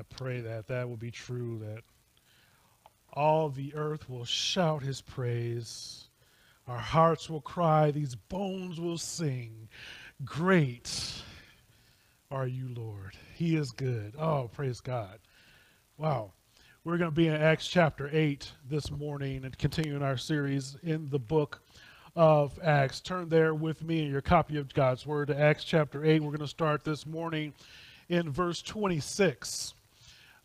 I pray that that will be true, that all the earth will shout his praise. Our hearts will cry, these bones will sing. Great are you, Lord. He is good. Oh, praise God. Wow. We're going to be in Acts chapter 8 this morning and continuing our series in the book of Acts. Turn there with me in your copy of God's Word to Acts chapter 8. We're going to start this morning in verse 26.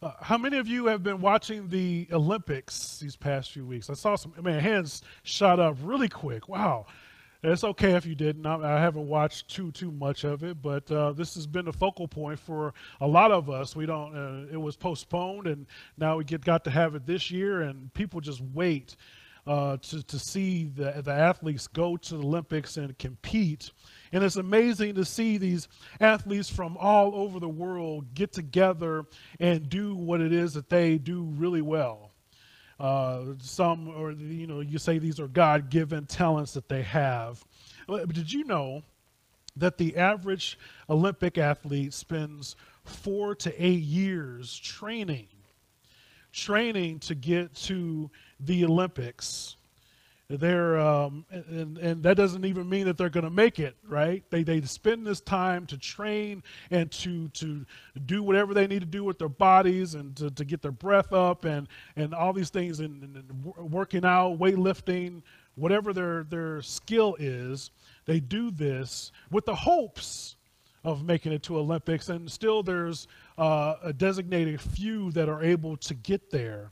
Uh, how many of you have been watching the Olympics these past few weeks? I saw some, man, hands shot up really quick. Wow. It's okay if you didn't. I, I haven't watched too too much of it, but uh, this has been a focal point for a lot of us. We don't. Uh, it was postponed, and now we get got to have it this year, and people just wait uh, to to see the the athletes go to the Olympics and compete. And it's amazing to see these athletes from all over the world get together and do what it is that they do really well. Uh, some, or you know, you say these are God-given talents that they have. Did you know that the average Olympic athlete spends four to eight years training, training to get to the Olympics? They're um, and, and that doesn't even mean that they're going to make it, right? They they spend this time to train and to to do whatever they need to do with their bodies and to, to get their breath up and and all these things and, and working out, weightlifting, whatever their their skill is. They do this with the hopes of making it to Olympics, and still there's uh, a designated few that are able to get there.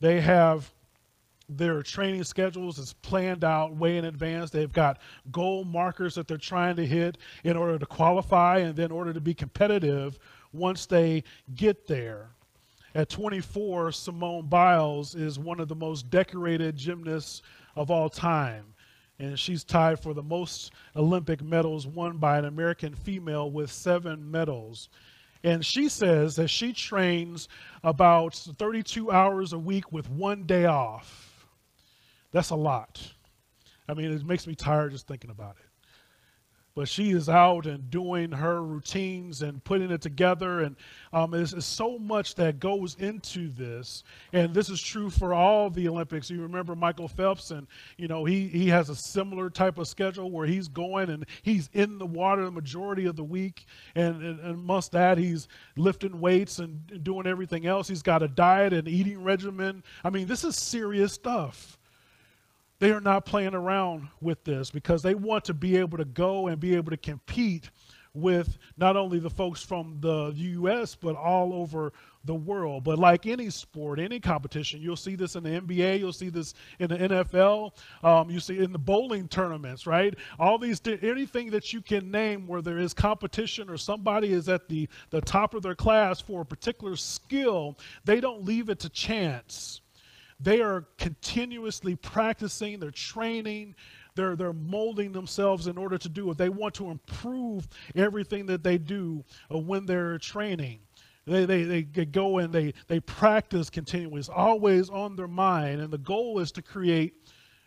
They have their training schedules is planned out way in advance. They've got goal markers that they're trying to hit in order to qualify and then in order to be competitive once they get there. At 24, Simone Biles is one of the most decorated gymnasts of all time. And she's tied for the most Olympic medals won by an American female with seven medals. And she says that she trains about 32 hours a week with one day off that's a lot. I mean, it makes me tired just thinking about it. But she is out and doing her routines and putting it together. And um, it's, so much that goes into this. And this is true for all the Olympics. You remember Michael Phelps, and, you know, he, he has a similar type of schedule where he's going and he's in the water the majority of the week. And, and, and must that, he's lifting weights and doing everything else. He's got a diet and eating regimen. I mean, this is serious stuff. They are not playing around with this because they want to be able to go and be able to compete with not only the folks from the U.S., but all over the world. But like any sport, any competition, you'll see this in the NBA, you'll see this in the NFL, um, you see in the bowling tournaments, right? All these, anything that you can name where there is competition or somebody is at the, the top of their class for a particular skill, they don't leave it to chance. They are continuously practicing, they're training, they're, they're molding themselves in order to do it. They want to improve everything that they do uh, when they're training. They, they, they go and they, they practice continuously. It's always on their mind. And the goal is to create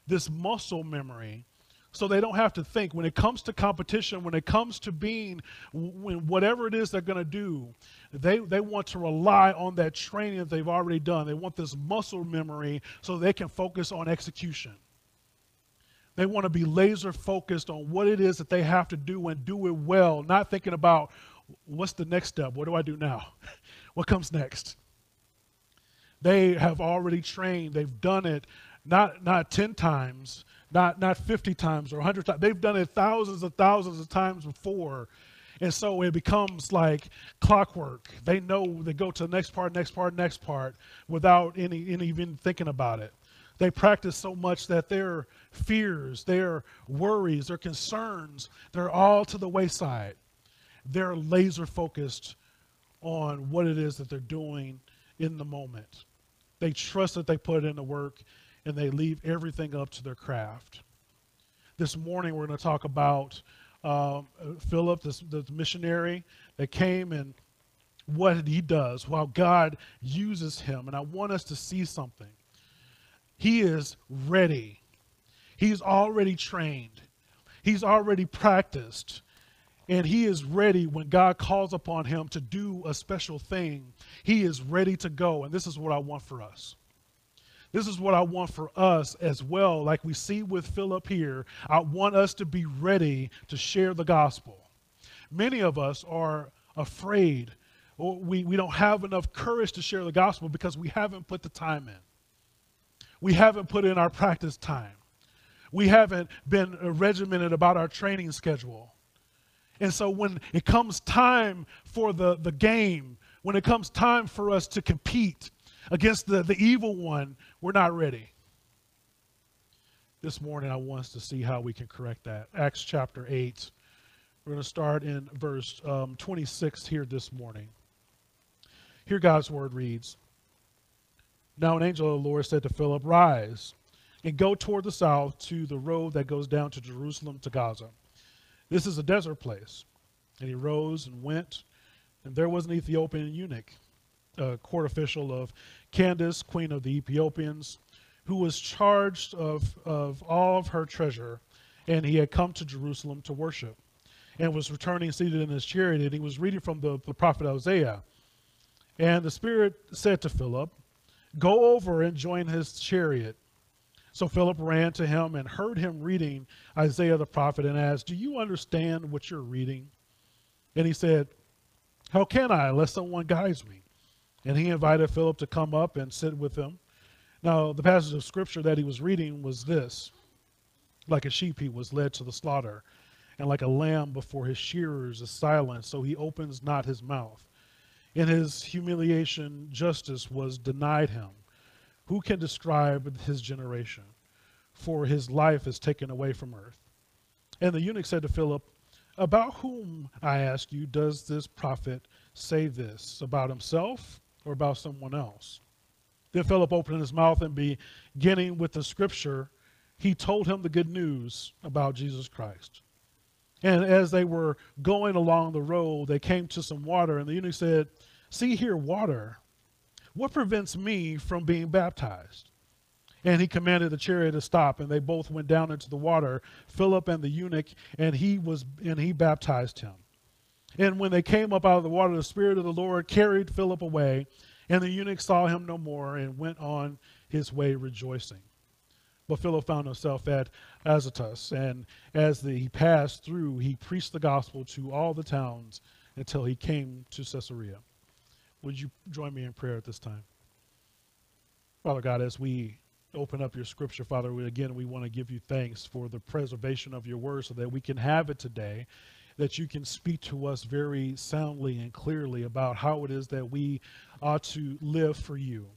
this muscle memory so they don't have to think. When it comes to competition when it comes to being when whatever it is they're going to do they, they want to rely on that training that they've already done. They want this muscle memory so they can focus on execution. They want to be laser focused on what it is that they have to do and do it well not thinking about what's the next step? What do i do now? What comes next? They have already trained. They've done it not not 10 times not, not 50 times or 100 times. They've done it thousands and thousands of times before. And so it becomes like clockwork. They know they go to the next part, next part, next part without any, any even thinking about it. They practice so much that their fears, their worries, their concerns, they're all to the wayside. They're laser focused on what it is that they're doing in the moment. They trust that they put in the work and they leave everything up to their craft. This morning, we're going to talk about um, Philip, this, this missionary that came and what he does, how God uses him. And I want us to see something. He is ready, he's already trained, he's already practiced. and he is ready when God calls upon him to do a special thing. He is ready to go. And this is what I want for us. This is what I want for us as well. Like we see with Philip here, I want us to be ready to share the gospel. Many of us are afraid or we, we don't have enough courage to share the gospel because we haven't put the time in. We haven't put in our practice time. We haven't been regimented about our training schedule. And so when it comes time for the, the game, when it comes time for us to compete against the, the evil one, we're not ready. This morning, I want us to see how we can correct that. Acts chapter 8. We're going to start in verse um, 26 here this morning. Here, God's word reads Now, an angel of the Lord said to Philip, Rise and go toward the south to the road that goes down to Jerusalem to Gaza. This is a desert place. And he rose and went, and there was an Ethiopian eunuch, a court official of Candace, queen of the Ethiopians, who was charged of, of all of her treasure, and he had come to Jerusalem to worship, and was returning seated in his chariot, and he was reading from the, the prophet Isaiah. And the Spirit said to Philip, Go over and join his chariot. So Philip ran to him and heard him reading Isaiah the prophet and asked, Do you understand what you're reading? And he said, How can I unless someone guides me? And he invited Philip to come up and sit with him. Now, the passage of scripture that he was reading was this Like a sheep, he was led to the slaughter, and like a lamb before his shearers is silent, so he opens not his mouth. In his humiliation, justice was denied him. Who can describe his generation? For his life is taken away from earth. And the eunuch said to Philip, About whom, I ask you, does this prophet say this? About himself or about someone else? Then Philip opened his mouth and beginning with the scripture, he told him the good news about Jesus Christ. And as they were going along the road, they came to some water, and the eunuch said, See here, water. What prevents me from being baptized? And he commanded the chariot to stop, and they both went down into the water, Philip and the eunuch, and he was and he baptized him. And when they came up out of the water, the Spirit of the Lord carried Philip away, and the eunuch saw him no more and went on his way rejoicing. But Philip found himself at Azotus, and as the, he passed through, he preached the gospel to all the towns until he came to Caesarea. Would you join me in prayer at this time? Father God, as we open up your scripture, Father, we, again, we want to give you thanks for the preservation of your word so that we can have it today, that you can speak to us very soundly and clearly about how it is that we ought to live for you.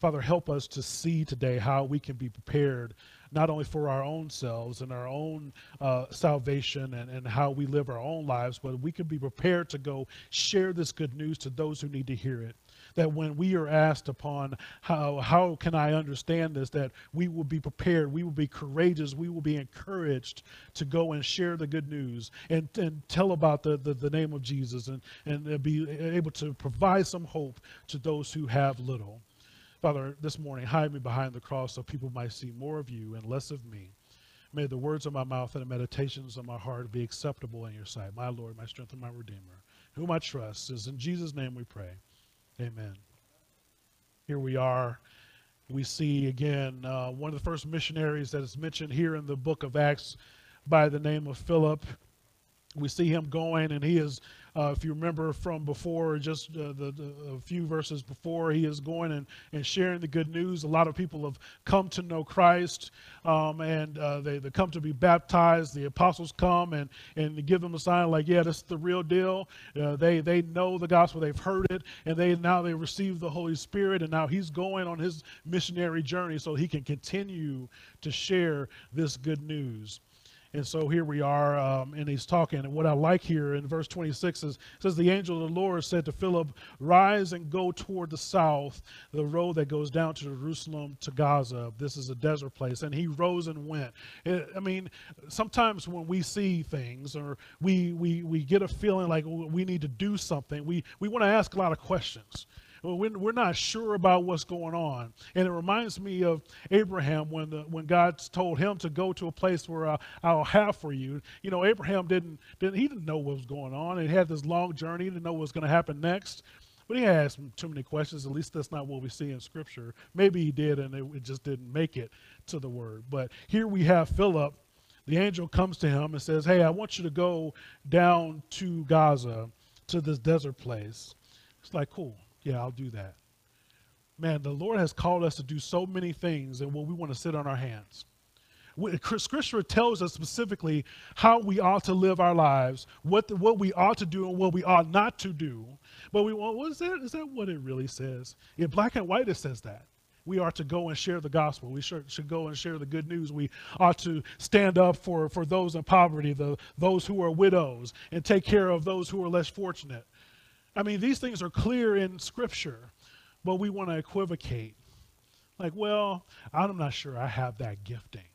Father, help us to see today how we can be prepared not only for our own selves and our own uh, salvation and, and how we live our own lives, but we can be prepared to go share this good news to those who need to hear it. That when we are asked upon how, how can I understand this, that we will be prepared, we will be courageous, we will be encouraged to go and share the good news and, and tell about the, the, the name of Jesus and, and be able to provide some hope to those who have little. Father, this morning, hide me behind the cross so people might see more of you and less of me. May the words of my mouth and the meditations of my heart be acceptable in your sight, my Lord, my strength, and my Redeemer, whom I trust. Is in Jesus' name we pray. Amen. Here we are. We see again uh, one of the first missionaries that is mentioned here in the book of Acts by the name of Philip. We see him going, and he is uh, if you remember from before, just uh, the, the, a few verses before, he is going and, and sharing the good news. A lot of people have come to know Christ um, and uh, they, they come to be baptized. The apostles come and, and give them a sign like, yeah, this is the real deal. Uh, they, they know the gospel, they've heard it, and they now they receive the Holy Spirit. And now he's going on his missionary journey so he can continue to share this good news. And so here we are, um, and he's talking. And what I like here in verse 26 is says, The angel of the Lord said to Philip, Rise and go toward the south, the road that goes down to Jerusalem to Gaza. This is a desert place. And he rose and went. It, I mean, sometimes when we see things or we, we, we get a feeling like we need to do something, we, we want to ask a lot of questions we're not sure about what's going on. And it reminds me of Abraham when the, when God told him to go to a place where I'll, I'll have for you. You know, Abraham didn't, didn't he didn't know what was going on. He had this long journey. He didn't know what was going to happen next. But he asked too many questions. At least that's not what we see in Scripture. Maybe he did, and it, it just didn't make it to the Word. But here we have Philip. The angel comes to him and says, Hey, I want you to go down to Gaza, to this desert place. It's like, cool. Yeah, I'll do that. Man, the Lord has called us to do so many things, and what we want to sit on our hands. Scripture tells us specifically how we ought to live our lives, what, the, what we ought to do and what we ought not to do. But we want, what is that? Is that what it really says? In black and white, it says that. We are to go and share the gospel. We should, should go and share the good news. We ought to stand up for, for those in poverty, the, those who are widows, and take care of those who are less fortunate. I mean, these things are clear in Scripture, but we want to equivocate. Like, well, I'm not sure I have that gifting.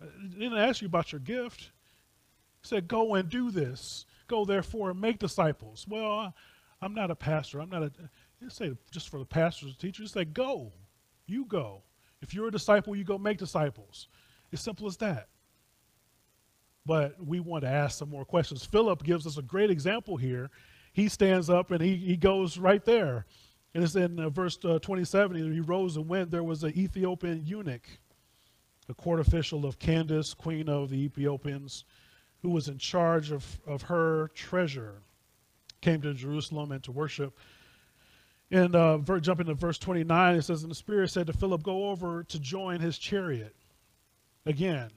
Uh, didn't ask you about your gift. He said, go and do this. Go therefore and make disciples. Well, I'm not a pastor. I'm not a. You say just for the pastors and teachers. Say go. You go. If you're a disciple, you go make disciples. It's simple as that. But we want to ask some more questions. Philip gives us a great example here he stands up and he, he goes right there. And it's in uh, verse uh, 27. He rose and went. There was an Ethiopian eunuch, a court official of Candace, queen of the Ethiopians, who was in charge of, of her treasure, came to Jerusalem and to worship. And uh, jumping to verse 29, it says, And the Spirit said to Philip, Go over to join his chariot. Again,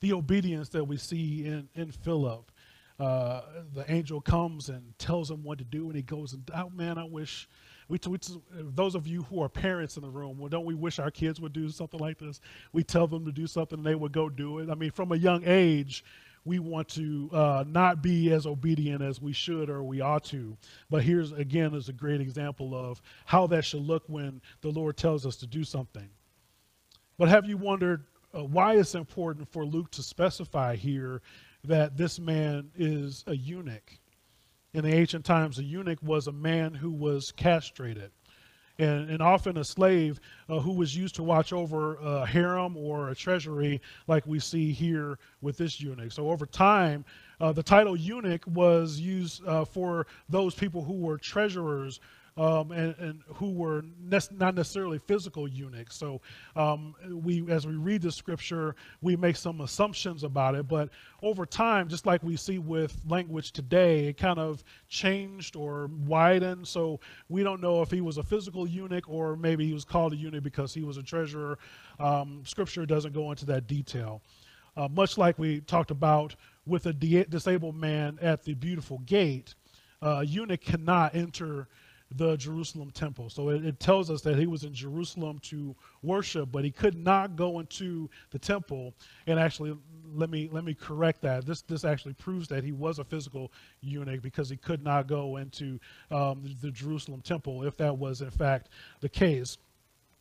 the obedience that we see in, in Philip uh, the angel comes and tells him what to do, and he goes and, oh man, I wish. We, we, those of you who are parents in the room, well, don't we wish our kids would do something like this? We tell them to do something, and they would go do it. I mean, from a young age, we want to uh, not be as obedient as we should or we ought to. But here's again is a great example of how that should look when the Lord tells us to do something. But have you wondered uh, why it's important for Luke to specify here that this man is a eunuch. In the ancient times, a eunuch was a man who was castrated. And, and often a slave uh, who was used to watch over a harem or a treasury, like we see here with this eunuch. So, over time, uh, the title eunuch was used uh, for those people who were treasurers um, and, and, who were ne- not necessarily physical eunuchs. So um, we, as we read the scripture, we make some assumptions about it. But over time, just like we see with language today, it kind of changed or widened. So we don't know if he was a physical eunuch or maybe he was called a eunuch because he was a treasurer. Um, scripture doesn't go into that detail. Uh, much like we talked about with a di- disabled man at the beautiful gate, uh, eunuch cannot enter the Jerusalem temple. So it, it, tells us that he was in Jerusalem to worship, but he could not go into the temple. And actually, let me let me correct that. This this actually proves that he was a physical eunuch because he could not go into um, the, the, Jerusalem temple if that was in fact the case.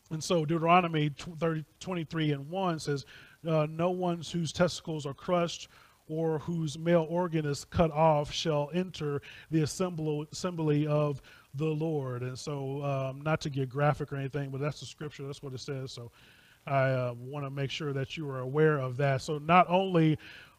And so Deuteronomy 30, 23 and 1 says, uh, No one whose testicles are crushed or whose male organ is cut off shall enter the assembly, assembly of the Lord. And so, um, not to get graphic or anything, but that's the scripture. That's what it says. So, I uh, want to make sure that you are aware of that. So, not only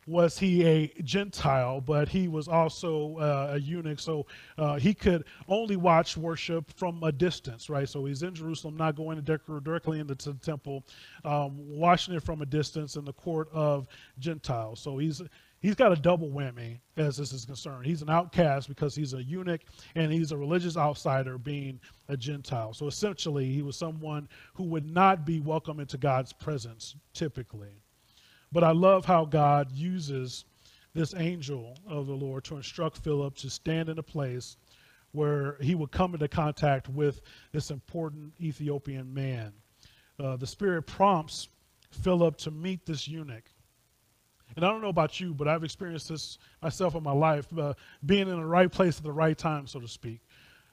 was he a Gentile, but he was also uh, a eunuch. So uh, he could only watch worship from a distance, right? So he's in Jerusalem, not going directly into the temple, um, watching it from a distance in the court of Gentiles. So he's he's got a double whammy as this is concerned. He's an outcast because he's a eunuch and he's a religious outsider being a Gentile. So essentially, he was someone who would not be welcome into God's presence typically. But I love how God uses this angel of the Lord to instruct Philip to stand in a place where he would come into contact with this important Ethiopian man. Uh, the Spirit prompts Philip to meet this eunuch and I don't know about you, but I've experienced this myself in my life, uh, being in the right place at the right time, so to speak.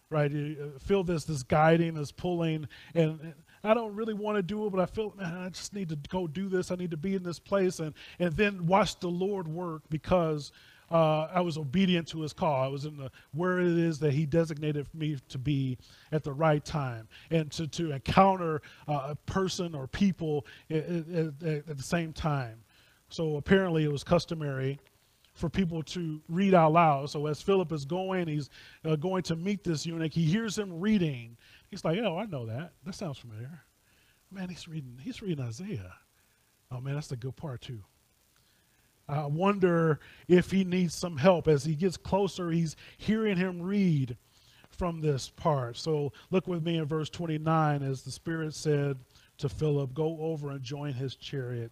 Right? You uh, feel this this guiding, this pulling, and, I don't really want to do it, but I feel, man, I just need to go do this. I need to be in this place and, and then watch the Lord work because uh, I was obedient to his call. I was in the where it is that he designated me to be at the right time and to, to encounter uh, a person or people at, at, at the same time. So apparently it was customary for people to read out loud. So as Philip is going, he's uh, going to meet this eunuch. He hears him reading. He's like, "Oh, I know that. That sounds familiar." Man, he's reading. He's reading Isaiah. Oh man, that's the good part too. I wonder if he needs some help. As he gets closer, he's hearing him read from this part. So look with me in verse 29 as the Spirit said to Philip, Go over and join his chariot.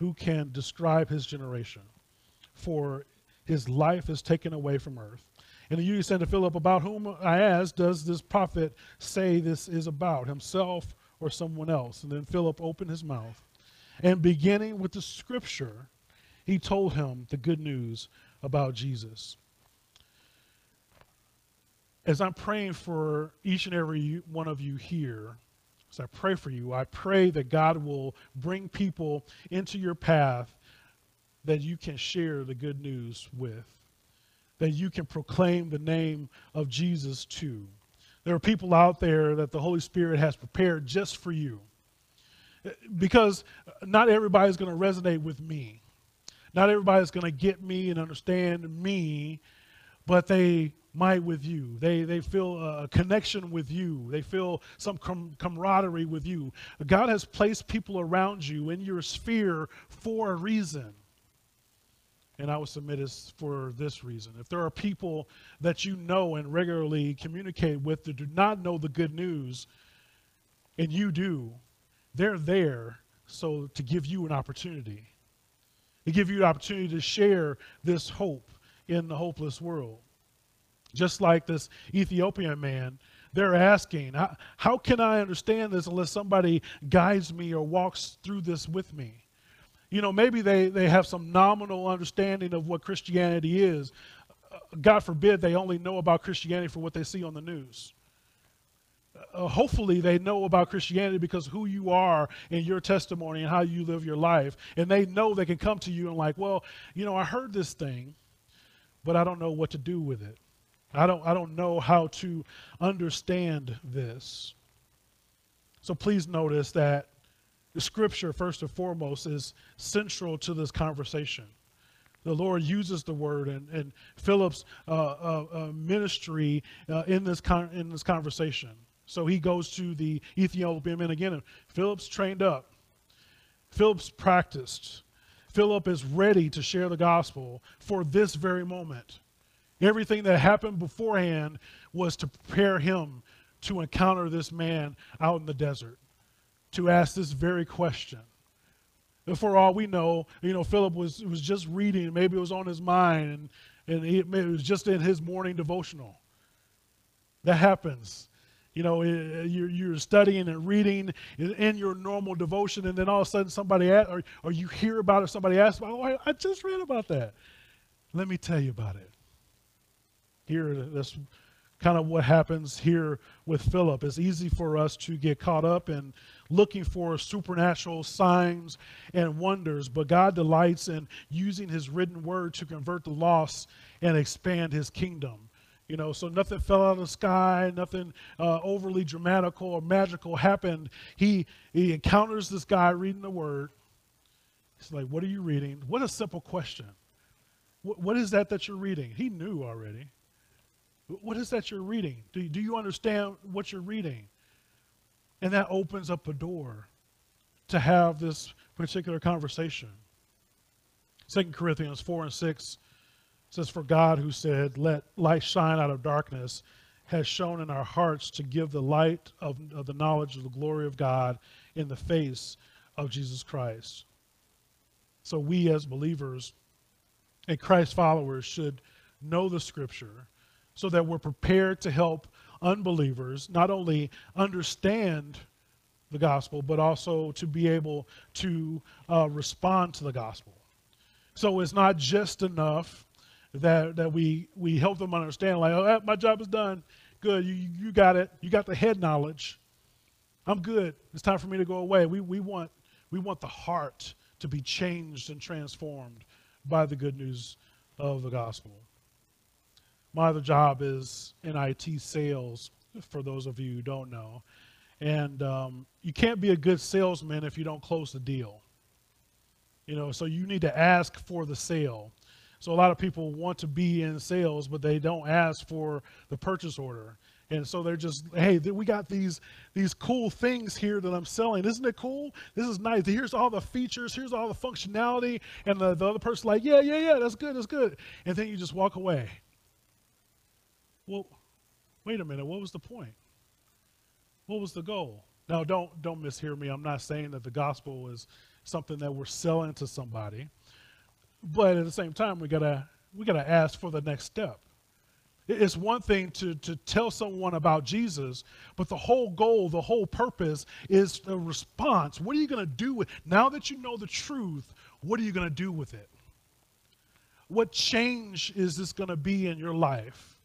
Who can describe his generation? For his life is taken away from earth. And the eunuch said to Philip, About whom I asked, does this prophet say this is about, himself or someone else? And then Philip opened his mouth and beginning with the scripture, he told him the good news about Jesus. As I'm praying for each and every one of you here, as I pray for you, I pray that God will bring people into your path that you can share the good news with, that you can proclaim the name of Jesus to. There are people out there that the Holy Spirit has prepared just for you because not everybody's going to resonate with me. Not everybody's going to get me and understand me, but they might with you. They, they feel a connection with you. They feel some com- camaraderie with you. God has placed people around you in your sphere for a reason. And I would submit this for this reason. If there are people that you know and regularly communicate with that do not know the good news, and you do, they're there so to give you an opportunity. To give you an opportunity to share this hope in the hopeless world. Just like this Ethiopian man, they're asking, how, can I understand this unless somebody guides me or walks through this with me? You know, maybe they, they have some nominal understanding of what Christianity is. God forbid they only know about Christianity for what they see on the news uh, hopefully they know about Christianity because who you are and your testimony and how you live your life. And they know they can come to you and like, well, you know, I heard this thing, but I don't know what to do with it. I don't I don't know how to understand this. So please notice that the scripture first and foremost is central to this conversation. The Lord uses the word and, and Philip's uh, uh, uh ministry uh, in this con- in this conversation. So he goes to the Ethiopian men again. And Philip's trained up. Philip's practiced. Philip is ready to share the gospel for this very moment. Everything that happened beforehand was to prepare him to encounter this man out in the desert, to ask this very question. for all we know, you know, Philip was, was just reading, maybe it was on his mind, and, and he, it was just in his morning devotional. That happens. You know, eh, eh, you're, you're studying and reading in your normal devotion, and then all of a sudden somebody asks, or, or you hear about it, somebody asks, oh, I, I just read about that. Let me tell you about it. Here, that's kind of what happens here with Philip. It's easy for us to get caught up in looking for supernatural signs and wonders, but God delights in using his written word to convert the lost and expand his kingdom. You know, so nothing fell out of the sky, nothing uh, overly dramatical or magical happened. He he encounters this guy reading the word. He's like, "What are you reading?" What a simple question. what, what is that that you're reading? He knew already. What is that you're reading? Do, do you understand what you're reading? And that opens up a door to have this particular conversation. Second Corinthians 4 and 6 says, For God, who said, Let light shine out of darkness, has shone in our hearts to give the light of, of the knowledge of the glory of God in the face of Jesus Christ. So we as believers and Christ followers should know the scripture so that we're prepared to help unbelievers not only understand the gospel, but also to be able to uh, respond to the gospel. So it's not just enough that, that we, we help them understand, like, oh, my job is done. Good, you, you got it. You got the head knowledge. I'm good. It's time for me to go away. We, we, want, we want the heart to be changed and transformed by the good news of the gospel. My other job is in IT sales, for those of you who don't know. And um, you can't be a good salesman if you don't close the deal. You know, so you need to ask for the sale. So a lot of people want to be in sales, but they don't ask for the purchase order. And so they're just, hey, we got these these cool things here that I'm selling. Isn't it cool? This is nice. Here's all the features. Here's all the functionality. And the, the other person's like, yeah, yeah, yeah, that's good, that's good. And then you just walk away. Well, wait a minute. What was the point? What was the goal? Now, don't don't mishear me. I'm not saying that the gospel is something that we're selling to somebody, but at the same time, we gotta we gotta ask for the next step. It's one thing to, to tell someone about Jesus, but the whole goal, the whole purpose is a response. What are you going to do with now that you know the truth? What are you going to do with it? What change is this going to be in your life?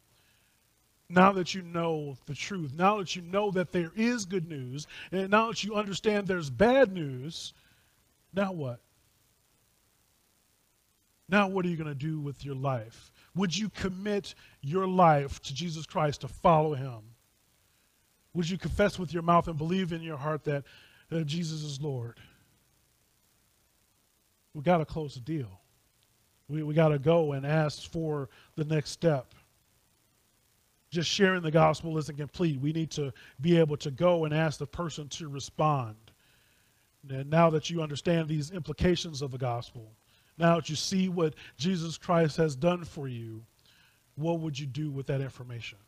Now that you know the truth, now that you know that there is good news, and now that you understand there's bad news, now what? Now, what are you going to do with your life? Would you commit your life to Jesus Christ to follow him? Would you confess with your mouth and believe in your heart that, that Jesus is Lord? We got to close the deal. We, we got to go and ask for the next step. Just sharing the gospel isn't complete. We need to be able to go and ask the person to respond. And now that you understand these implications of the gospel, now that you see what Jesus Christ has done for you, what would you do with that information?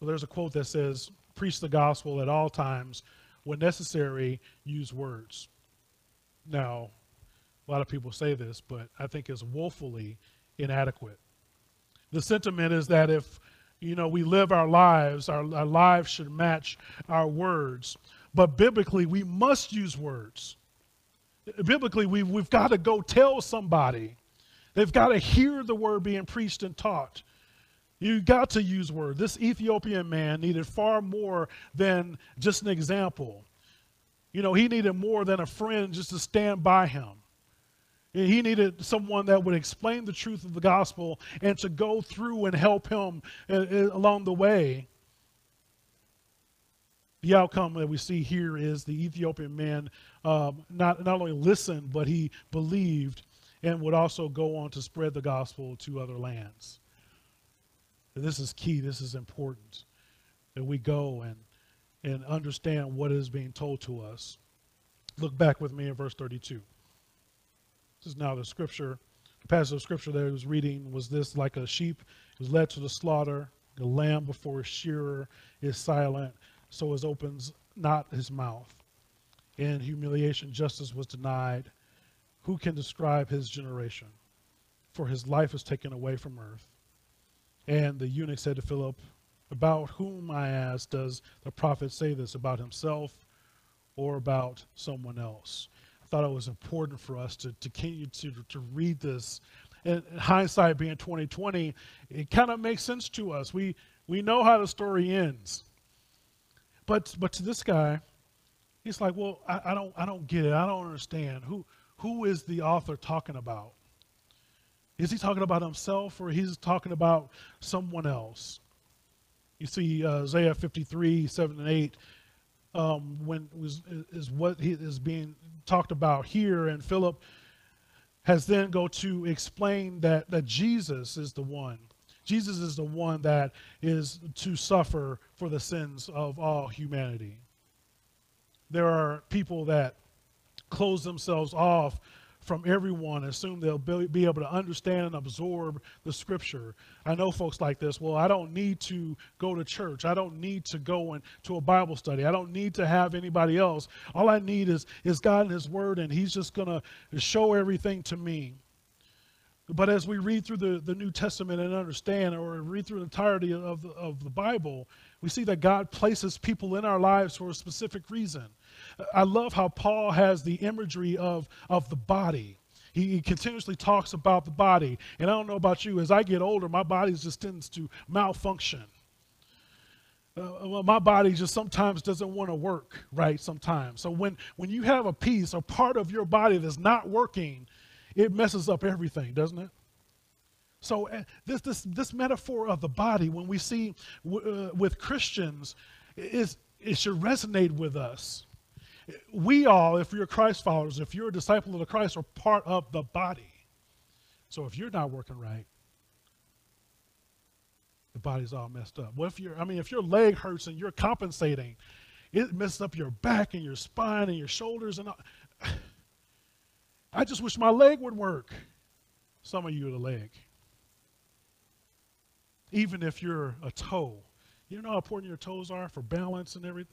Well, there's a quote that says, Preach the gospel at all times. When necessary, use words. Now, a lot of people say this, but I think it's woefully inadequate. The sentiment is that if you know we live our lives, our, our lives should match our words. But biblically, we must use words biblically, we've, we've got to go tell somebody. They've got to hear the word being preached and taught. You got to use word. This Ethiopian man needed far more than just an example. You know, he needed more than a friend just to stand by him. He needed someone that would explain the truth of the gospel and to go through and help him uh, uh, along the way. The outcome that we see here is the Ethiopian man um, not, not only listened, but he believed and would also go on to spread the gospel to other lands. this is key, this is important that we go and, and understand what is being told to us. Look back with me in verse 32. This is now the scripture. The passage of scripture that I was reading was this like a sheep is led to the slaughter, the lamb before his shearer is silent, so as opens not his mouth in humiliation, justice was denied. Who can describe his generation? For his life is taken away from earth. And the eunuch said to Philip, About whom, I ask, does the prophet say this? About himself or about someone else? Thought it was important for us to, to continue to, to read this. And hindsight being 2020, it kind of makes sense to us. We, we know how the story ends. But, but to this guy, He's like, well, I, I, don't, I don't get it. I don't understand. Who, who is the author talking about? Is he talking about himself or he's talking about someone else? You see, uh, Isaiah 53, 7 and 8, um, when was, is what is being talked about here, and Philip has then go to explain that, that Jesus is the one. Jesus is the one that is to suffer for the sins of all humanity there are people that close themselves off from everyone, assume they'll be able to understand and absorb the scripture. I know folks like this. Well, I don't need to go to church. I don't need to go into a Bible study. I don't need to have anybody else. All I need is, is God and His Word, and He's just going to show everything to me. But as we read through the, the New Testament and understand, or read through the entirety of the, of the Bible, we see that God places people in our lives for a specific reason. I love how Paul has the imagery of, of the body. He, he, continuously talks about the body. And I don't know about you, as I get older, my body just tends to malfunction. Uh, my body just sometimes doesn't want to work right sometimes. So when, when you have a piece or part of your body that's not working, it messes up everything, doesn't it? So uh, this, this, this metaphor of the body, when we see uh, with Christians, is, it should resonate with us. We all, if you're Christ followers, if you're a disciple of the Christ, are part of the body. So if you're not working right, the body's all messed up. What if you're, I mean, if your leg hurts and you're compensating, it messes up your back and your spine and your shoulders and all. I just wish my leg would work. Some of you are the leg even if you're a toe. You know how important your toes are for balance and everything?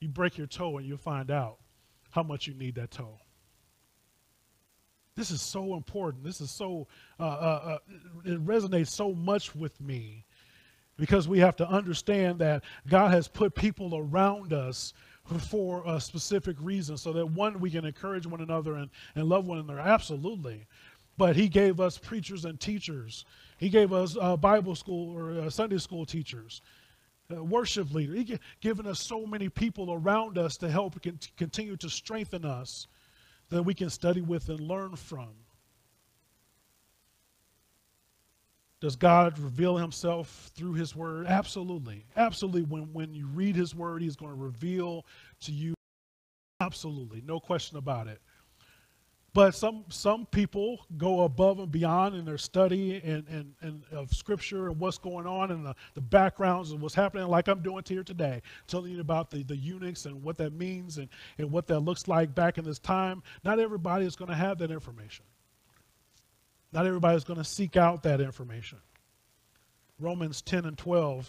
You break your toe and you'll find out how much you need that toe. This is so important. This is so, uh, uh, uh, it resonates so much with me because we have to understand that God has put people around us for a specific reason so that one, we can encourage one another and, and love one another. Absolutely. But He gave us preachers and teachers he gave us uh, Bible school or uh, Sunday school teachers, uh, worship leader. He given us so many people around us to help con- continue to strengthen us that we can study with and learn from. Does God reveal himself through his word? Absolutely. Absolutely. When, when you read his word, he's going to reveal to you. Absolutely. No question about it. But some some people go above and beyond in their study and, and, and of scripture and what's going on and the, the backgrounds and what's happening, like I'm doing here today, telling you about the, the eunuchs and what that means and, and what that looks like back in this time. Not everybody is going to have that information. Not everybody is going to seek out that information. Romans 10 and 12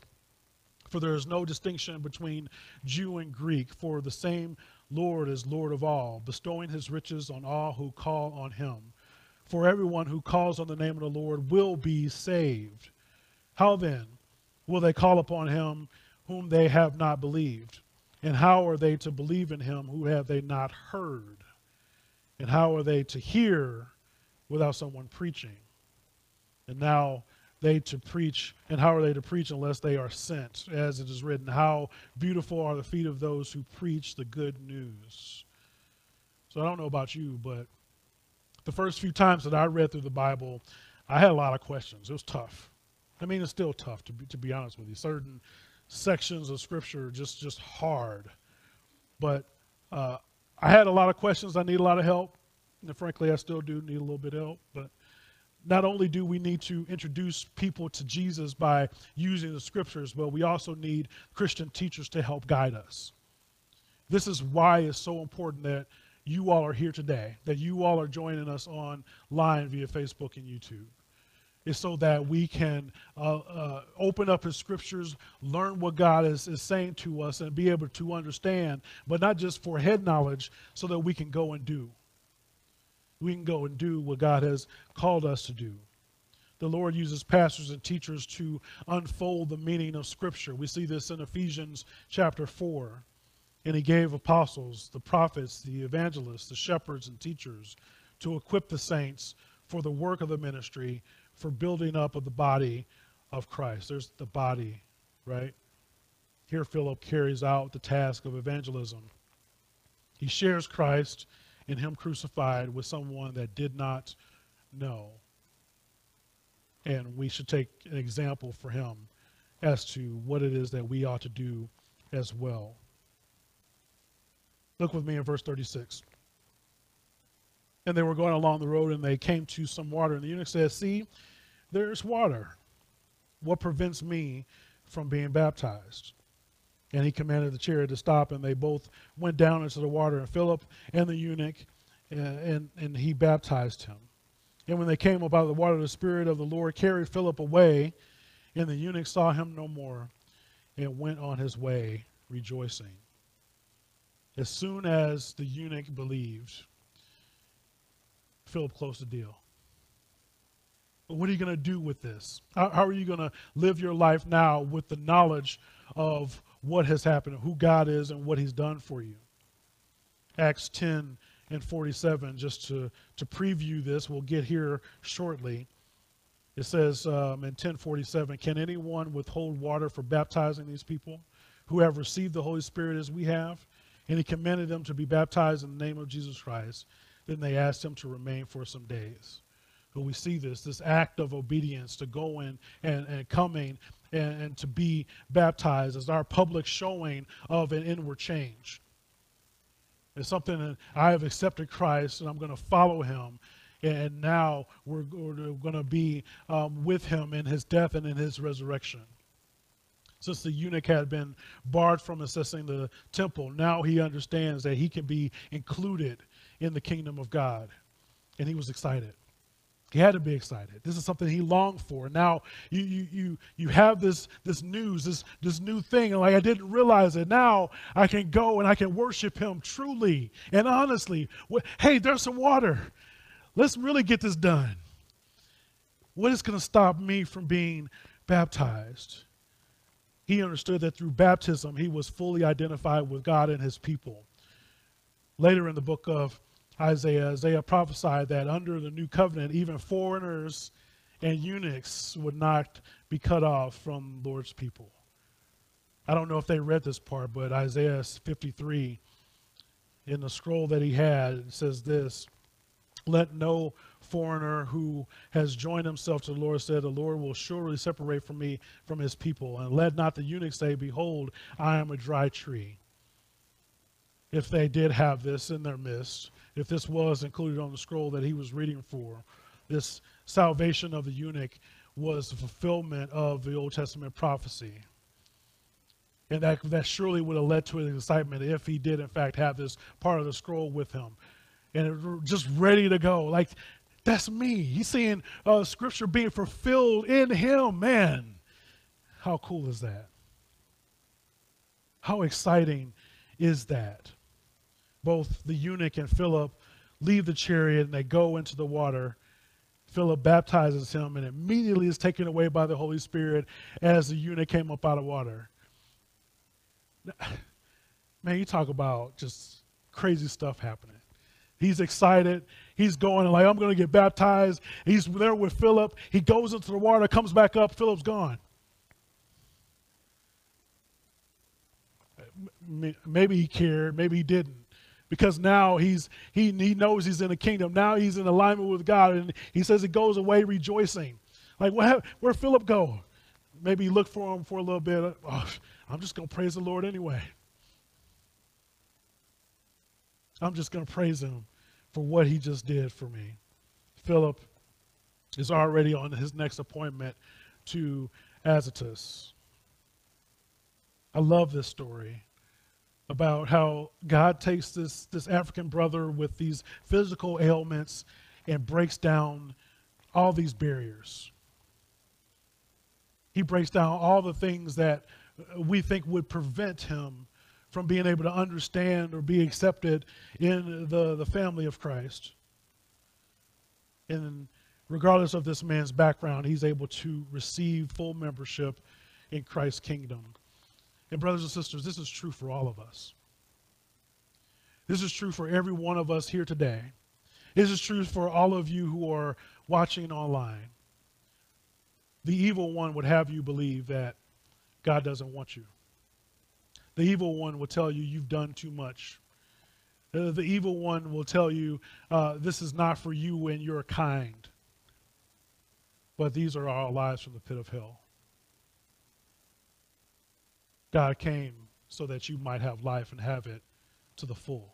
for there is no distinction between Jew and Greek, for the same Lord is Lord of all, bestowing his riches on all who call on him. For everyone who calls on the name of the Lord will be saved. How then will they call upon him whom they have not believed? And how are they to believe in him who have they not heard? And how are they to hear without someone preaching? And now they to preach, and how are they to preach unless they are sent? As it is written, How beautiful are the feet of those who preach the good news. So I don't know about you, but the first few times that I read through the Bible, I had a lot of questions. It was tough. I mean, it's still tough to be, to be honest with you. Certain sections of Scripture are just just hard, but uh, I had a lot of questions. I need a lot of help, and frankly, I still do need a little bit of help. But not only do we need to introduce people to Jesus by using the scriptures, but we also need Christian teachers to help guide us. This is why it's so important that you all are here today, that you all are joining us online via Facebook and YouTube. It's so that we can uh, uh, open up His scriptures, learn what God is, is saying to us, and be able to understand, but not just for head knowledge, so that we can go and do we can go and do what God has called us to do. The Lord uses pastors and teachers to unfold the meaning of Scripture. We see this in Ephesians chapter 4. And he gave apostles, the prophets, the evangelists, the shepherds, and teachers to equip the saints for the work of the ministry, for building up of the body of Christ. There's the body, right? Here, Philip carries out the task of evangelism. He shares Christ in him crucified with someone that did not know. And we should take an example for him as to what it is that we ought to do as well. Look with me in verse 36. And they were going along the road and they came to some water. And the eunuch said, See, there's water. What prevents me from being baptized? And he commanded the chariot to stop, and they both went down into the water. And Philip and the eunuch uh, and, and he baptized him. And when they came up out of the water, the Spirit of the Lord carried Philip away, and the eunuch saw him no more and went on his way rejoicing. As soon as the eunuch believed, Philip closed the deal. What are you going to do with this? How, how are you going to live your life now with the knowledge of what has happened, who God is, and what He's done for you? Acts 10 and 47, just to, to preview this, we'll get here shortly. It says um, in 1047, Can anyone withhold water for baptizing these people who have received the Holy Spirit as we have? And he commanded them to be baptized in the name of Jesus Christ. Then they asked him to remain for some days. But we see this, this act of obedience to go in and, and coming and, and to be baptized as our public showing of an inward change. It's something that I have accepted Christ and I'm going to follow him. And now we're, going to be um, with him in his death and in his resurrection. Since the eunuch had been barred from accessing the temple, now he understands that he can be included in the kingdom of God. And he was excited. He had to be excited. This is something he longed for. Now you you you you have this this news, this this new thing, and like I didn't realize it. Now I can go and I can worship him truly and honestly. Hey, there's some water. Let's really get this done. What is going to stop me from being baptized? He understood that through baptism he was fully identified with God and his people. Later in the book of Isaiah, Isaiah prophesied that under the new covenant, even foreigners and eunuchs would not be cut off from Lord's people. I don't know if they read this part, but Isaiah 53, in the scroll that he had, says this Let no foreigner who has joined himself to the Lord say, The Lord will surely separate from me from his people. And let not the eunuch say, Behold, I am a dry tree. If they did have this in their midst, if this was included on the scroll that he was reading for. This salvation of the eunuch was the fulfillment of the Old Testament prophecy. And that, that surely would have led to his excitement if he did, in fact, have this part of the scroll with him. And just ready to go. Like, that's me. He's seeing uh, scripture being fulfilled in him. Man, how cool is that? How exciting is that? Both the eunuch and Philip leave the chariot and they go into the water. Philip baptizes him and immediately is taken away by the Holy Spirit as the eunuch came up out of water. Man, you talk about just crazy stuff happening. He's excited. He's going like, I'm going to get baptized. He's there with Philip. He goes into the water, comes back up. Philip's gone. Maybe he cared. Maybe he didn't because now he's he he knows he's in the kingdom. Now he's in alignment with God, and he says he goes away rejoicing. Like what? Where Philip go? Maybe look for him for a little bit. Uh, oh, I'm just gonna praise the Lord anyway. I'm just gonna praise him for what he just did for me. Philip is already on his next appointment to Azotus. I love this story about how God takes this, this African brother with these physical ailments and breaks down all these barriers. He breaks down all the things that we think would prevent him from being able to understand or be accepted in the, the family of Christ. And regardless of this man's background, he's able to receive full membership in Christ's kingdom. And, brothers and sisters, this is true for all of us. This is true for every one of us here today. This is true for all of you who are watching online. The evil one would have you believe that God doesn't want you. The evil one will tell you you've done too much. Uh, the evil one will tell you uh, this is not for you and you're kind. But these are all lies from the pit of hell. God came so that you might have life and have it to the full.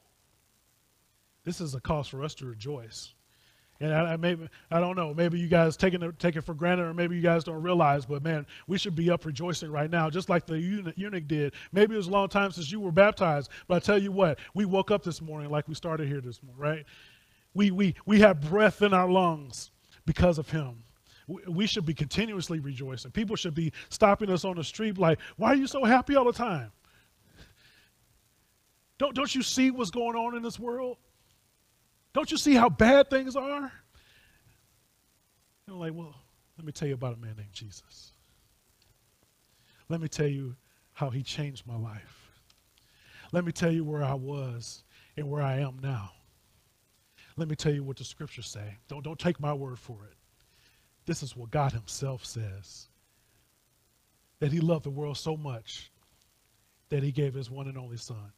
This is a cause for us to rejoice. And I, I, maybe I don't know. Maybe you guys taking it, take it for granted, or maybe you guys don't realize. But man, we should be up rejoicing right now, just like the eunuch did. Maybe it was a long time since you were baptized, but I tell you what, we woke up this morning like we started here this morning, right? We, we, we have breath in our lungs because of him. We, should be continuously rejoicing. People should be stopping us on the street like, why are you so happy all the time? Don't, don't you see what's going on in this world? Don't you see how bad things are? And I'm like, well, let me tell you about a man named Jesus. Let me tell you how he changed my life. Let me tell you where I was and where I am now. Let me tell you what the scriptures say. Don't, don't take my word for it. This is what God Himself says that He loved the world so much that He gave His one and only Son,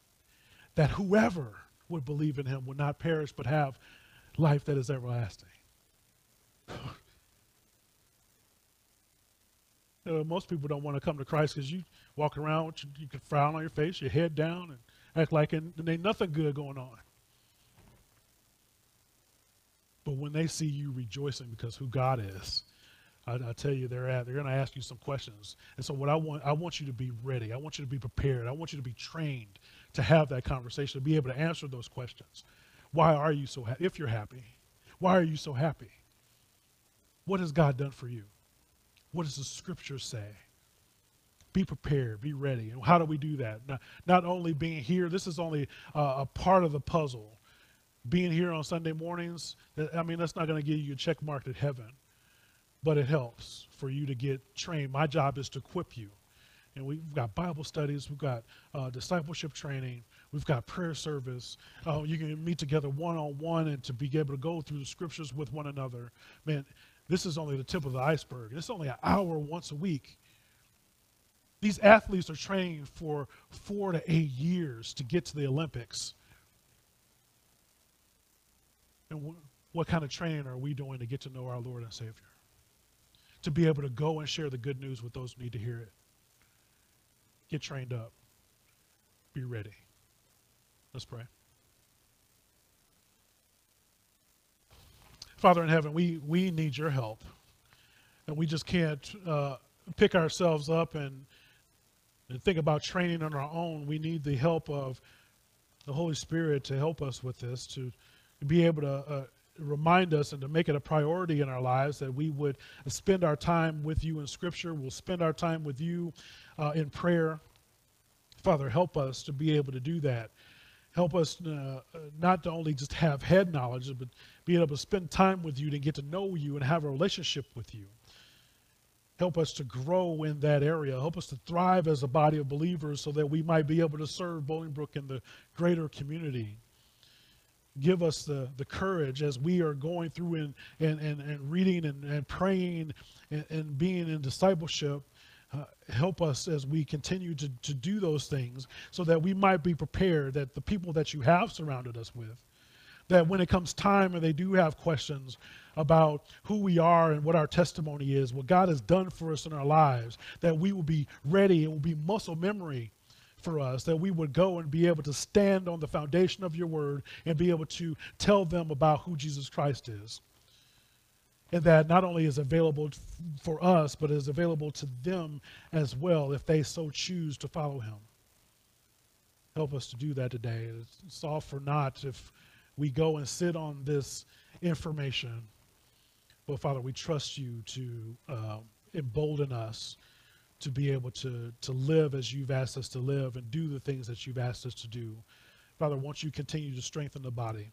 that whoever would believe in Him would not perish but have life that is everlasting. You know, most people don't want to come to Christ because you walk around, you, you can frown on your face, your head down, and act like and, and ain't nothing good going on. But when they see you rejoicing because who God is, I, I tell you, they're at, they're going to ask you some questions. And so, what I want, I want you to be ready. I want you to be prepared. I want you to be trained to have that conversation, to be able to answer those questions. Why are you so happy? If you're happy, why are you so happy? What has God done for you? What does the Scripture say? Be prepared, be ready. And how do we do that? Not, not only being here, this is only uh, a part of the puzzle being here on Sunday mornings, I mean, that's not going to give you a check mark at heaven, but it helps for you to get trained. My job is to equip you. And we've got Bible studies, we've got uh, discipleship training, we've got prayer service. Uh, you can meet together one on one and to be able to go through the scriptures with one another. Man, this is only the tip of the iceberg. It's only an hour once a week. These athletes are trained for four to eight years to get to the Olympics. And what kind of training are we doing to get to know our Lord and Savior? To be able to go and share the good news with those who need to hear it. Get trained up. Be ready. Let's pray. Father in heaven, we, we need your help. And we just can't uh, pick ourselves up and, and think about training on our own. We need the help of the Holy Spirit to help us with this, to be able to uh, remind us and to make it a priority in our lives that we would spend our time with you in Scripture. We'll spend our time with you uh, in prayer. Father, help us to be able to do that. Help us uh, not to only just have head knowledge, but be able to spend time with you to get to know you and have a relationship with you. Help us to grow in that area. Help us to thrive as a body of believers so that we might be able to serve Bolingbrook in the greater community give us the, the courage as we are going through and, and, and, and reading and, and praying and, and being in discipleship. Uh, help us as we continue to, to do those things so that we might be prepared that the people that you have surrounded us with, that when it comes time and they do have questions about who we are and what our testimony is, what God has done for us in our lives, that we will be ready and will be muscle memory for us, that we would go and be able to stand on the foundation of your word and be able to tell them about who Jesus Christ is. And that not only is available for us, but is available to them as well if they so choose to follow him. Help us to do that today. It's all for naught if we go and sit on this information. But Father, we trust you to uh, embolden us to be able to, to live as you've asked us to live and do the things that you've asked us to do. Father, won't you continue to strengthen the body?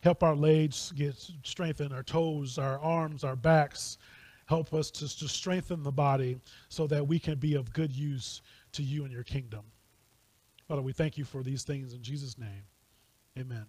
Help our legs get strengthened, our toes, our arms, our backs. Help us to, to strengthen the body so that we can be of good use to you and your kingdom. Father, we thank you for these things in Jesus' name. Amen.